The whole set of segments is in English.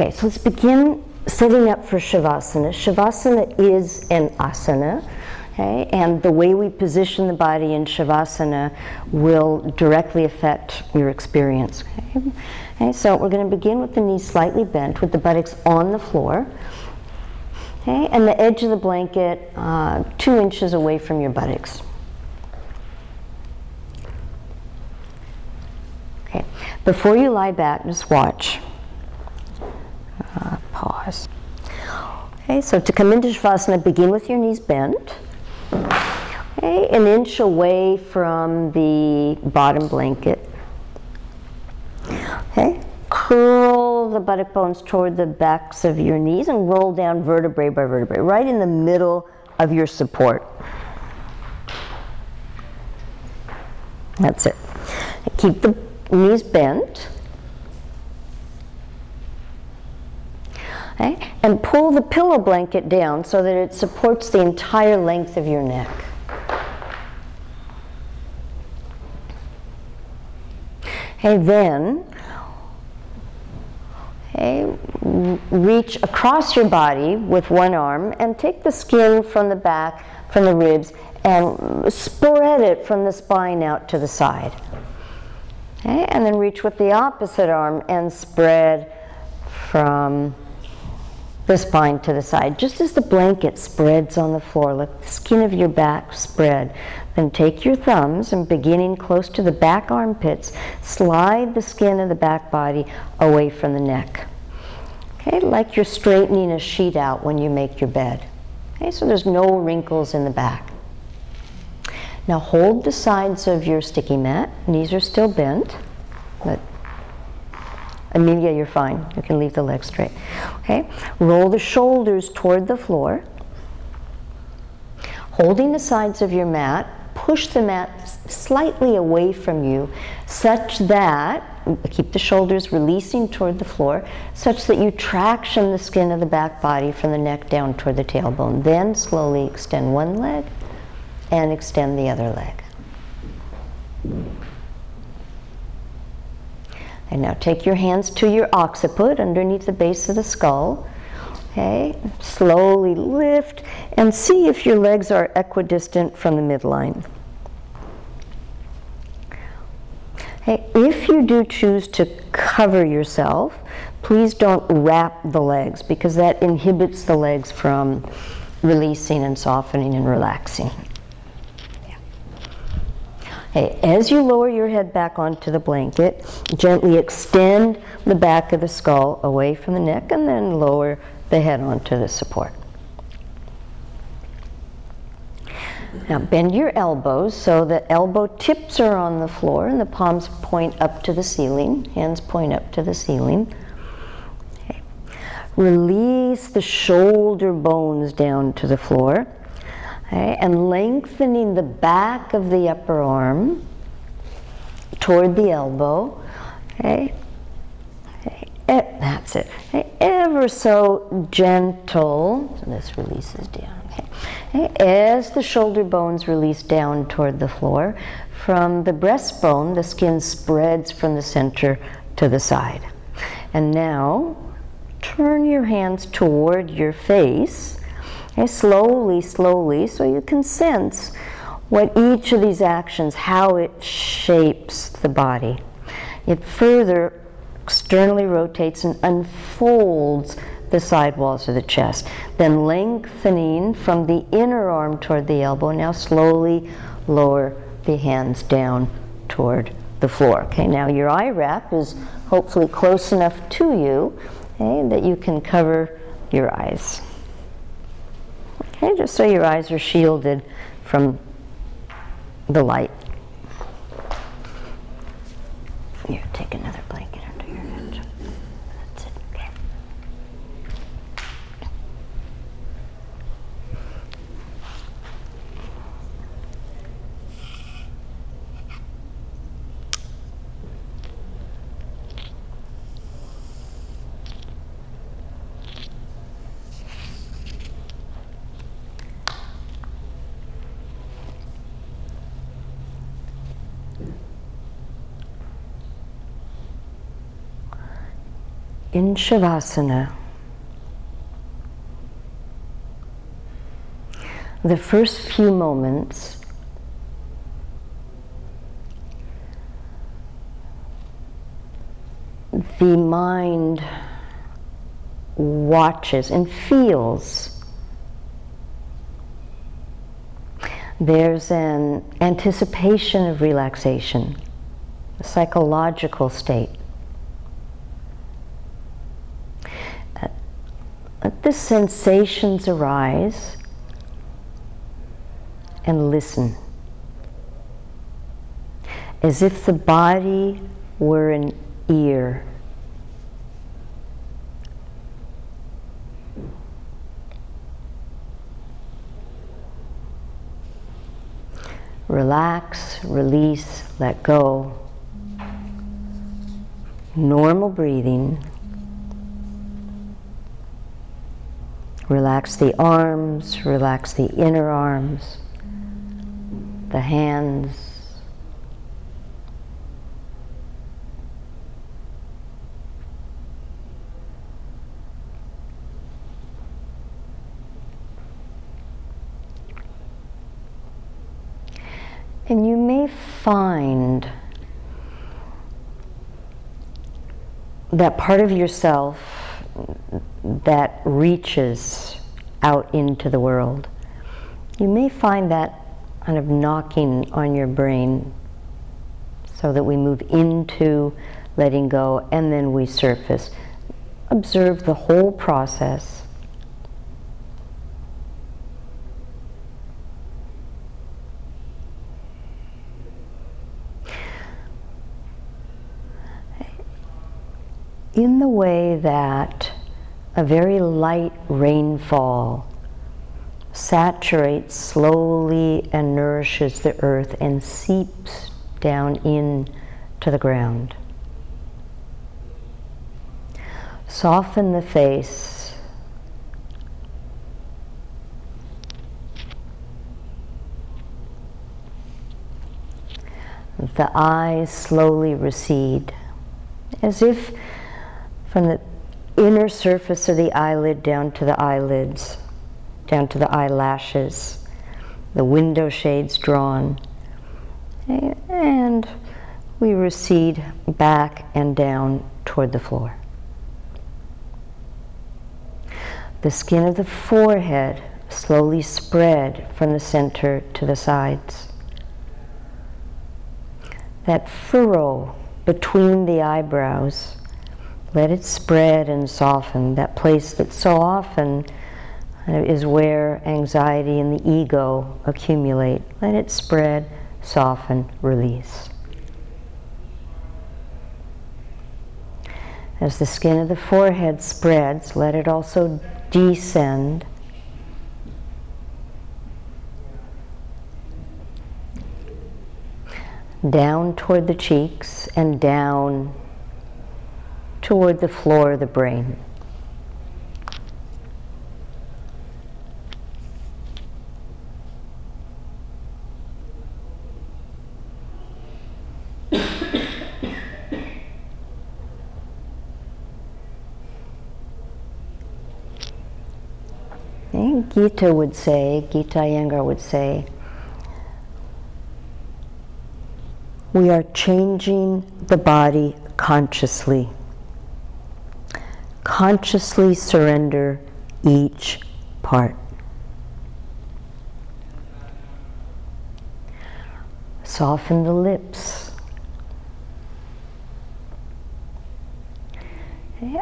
Okay, so let's begin setting up for Shavasana. Shavasana is an asana. Okay, and the way we position the body in Shavasana will directly affect your experience. Okay, okay so we're going to begin with the knees slightly bent, with the buttocks on the floor. Okay, and the edge of the blanket uh, two inches away from your buttocks. Okay, before you lie back, just watch. Uh, pause. Okay, so to come into Shavasana, begin with your knees bent. Okay, an inch away from the bottom blanket. Okay, curl the buttock bones toward the backs of your knees and roll down vertebrae by vertebrae, right in the middle of your support. That's it. Keep the knees bent. Okay? And pull the pillow blanket down so that it supports the entire length of your neck. Okay, then okay, reach across your body with one arm and take the skin from the back, from the ribs, and spread it from the spine out to the side. Okay, and then reach with the opposite arm and spread from the spine to the side, just as the blanket spreads on the floor. Let the skin of your back spread. Then take your thumbs and beginning close to the back armpits, slide the skin of the back body away from the neck. Okay, like you're straightening a sheet out when you make your bed. Okay, so there's no wrinkles in the back. Now hold the sides of your sticky mat. Knees are still bent, Amelia, you're fine. You can leave the legs straight. Okay? Roll the shoulders toward the floor. Holding the sides of your mat, push the mat slightly away from you such that, keep the shoulders releasing toward the floor, such that you traction the skin of the back body from the neck down toward the tailbone. Then slowly extend one leg and extend the other leg. And now take your hands to your occiput underneath the base of the skull. Okay, slowly lift and see if your legs are equidistant from the midline. Okay, if you do choose to cover yourself, please don't wrap the legs because that inhibits the legs from releasing and softening and relaxing. Okay, as you lower your head back onto the blanket, gently extend the back of the skull away from the neck and then lower the head onto the support. Now bend your elbows so the elbow tips are on the floor and the palms point up to the ceiling, hands point up to the ceiling. Okay. Release the shoulder bones down to the floor. Okay, and lengthening the back of the upper arm toward the elbow. Okay, okay. that's it. Okay. Ever so gentle. So this releases down. Okay. As the shoulder bones release down toward the floor, from the breastbone, the skin spreads from the center to the side. And now, turn your hands toward your face Okay, slowly, slowly, so you can sense what each of these actions, how it shapes the body. It further externally rotates and unfolds the side walls of the chest. Then lengthening from the inner arm toward the elbow, now slowly lower the hands down toward the floor. Okay, now your eye wrap is hopefully close enough to you okay, that you can cover your eyes. Okay, just so your eyes are shielded from the light. Here, take another in Shavasana, the first few moments the mind watches and feels. There's an anticipation of relaxation, a psychological state. Let the sensations arise and listen. As if the body were an ear. Relax, release, let go. Normal breathing. Relax the arms, relax the inner arms, the hands. And you may find that part of yourself that reaches out into the world. You may find that kind of knocking on your brain so that we move into letting go and then we surface. Observe the whole process. in the way that a very light rainfall saturates slowly and nourishes the earth and seeps down in to the ground. Soften the face. The eyes slowly recede as if from the inner surface of the eyelid down to the eyelids, down to the eyelashes, the window shades drawn. And we recede back and down toward the floor. The skin of the forehead slowly spread from the center to the sides. That furrow between the eyebrows let it spread and soften, that place that so often is where anxiety and the ego accumulate. Let it spread, soften, release. As the skin of the forehead spreads, let it also descend. Down toward the cheeks and down toward the floor of the brain. Gita would say, Gita Iyengar would say, we are changing the body consciously consciously surrender each part. Soften the lips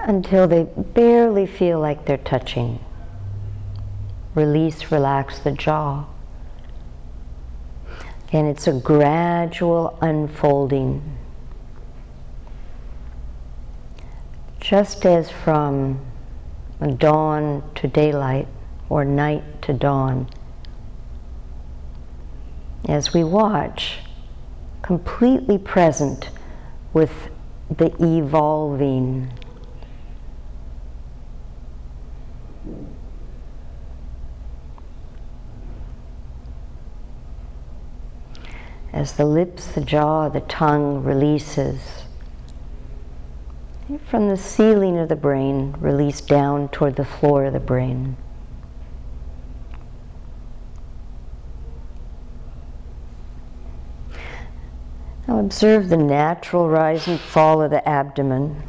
until they barely feel like they're touching. Release, relax the jaw. And it's a gradual unfolding Just as from dawn to daylight or night to dawn, as we watch, completely present with the evolving. As the lips, the jaw, the tongue releases From the ceiling of the brain, release down toward the floor of the brain. Now observe the natural rise and fall of the abdomen.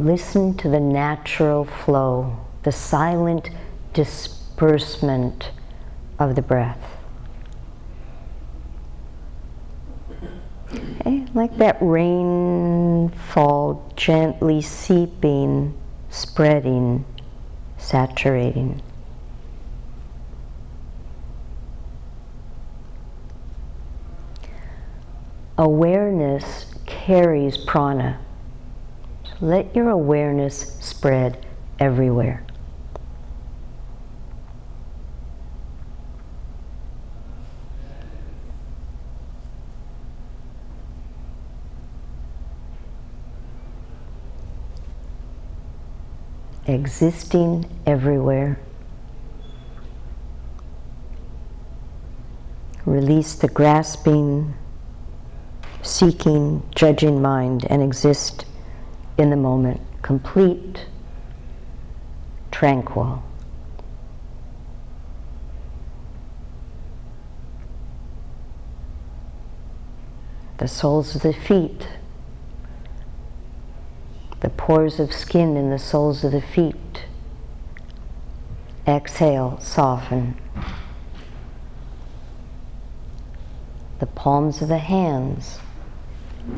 Listen to the natural flow, the silent disbursement of the breath. Okay, like that rainfall gently seeping, spreading, saturating. Awareness carries prana. Let your awareness spread everywhere. existing everywhere. Release the grasping, seeking, judging mind and exist in the moment, complete, tranquil. The soles of the feet the pores of skin in the soles of the feet. Exhale, soften. The palms of the hands.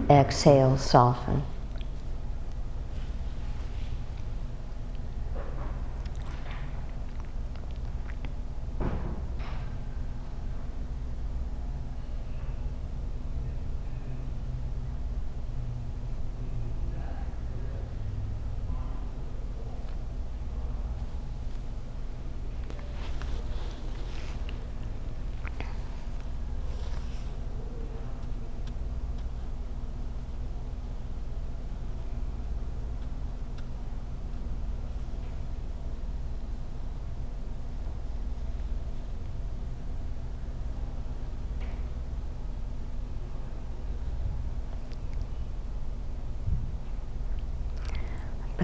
Exhale, soften.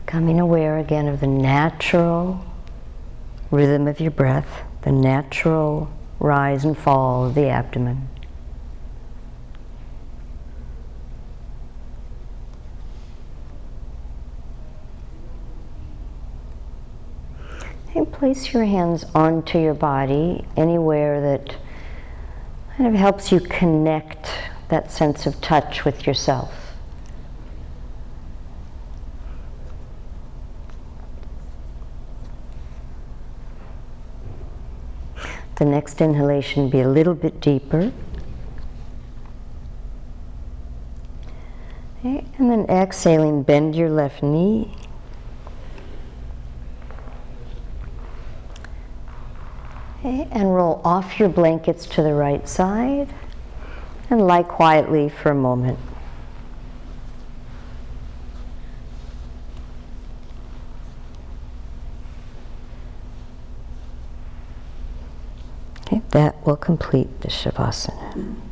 Becoming aware again of the natural rhythm of your breath, the natural rise and fall of the abdomen. And place your hands onto your body anywhere that kind of helps you connect that sense of touch with yourself. The next inhalation be a little bit deeper. Okay, and then exhaling, bend your left knee. Okay, and roll off your blankets to the right side and lie quietly for a moment. That will complete the Shavasana.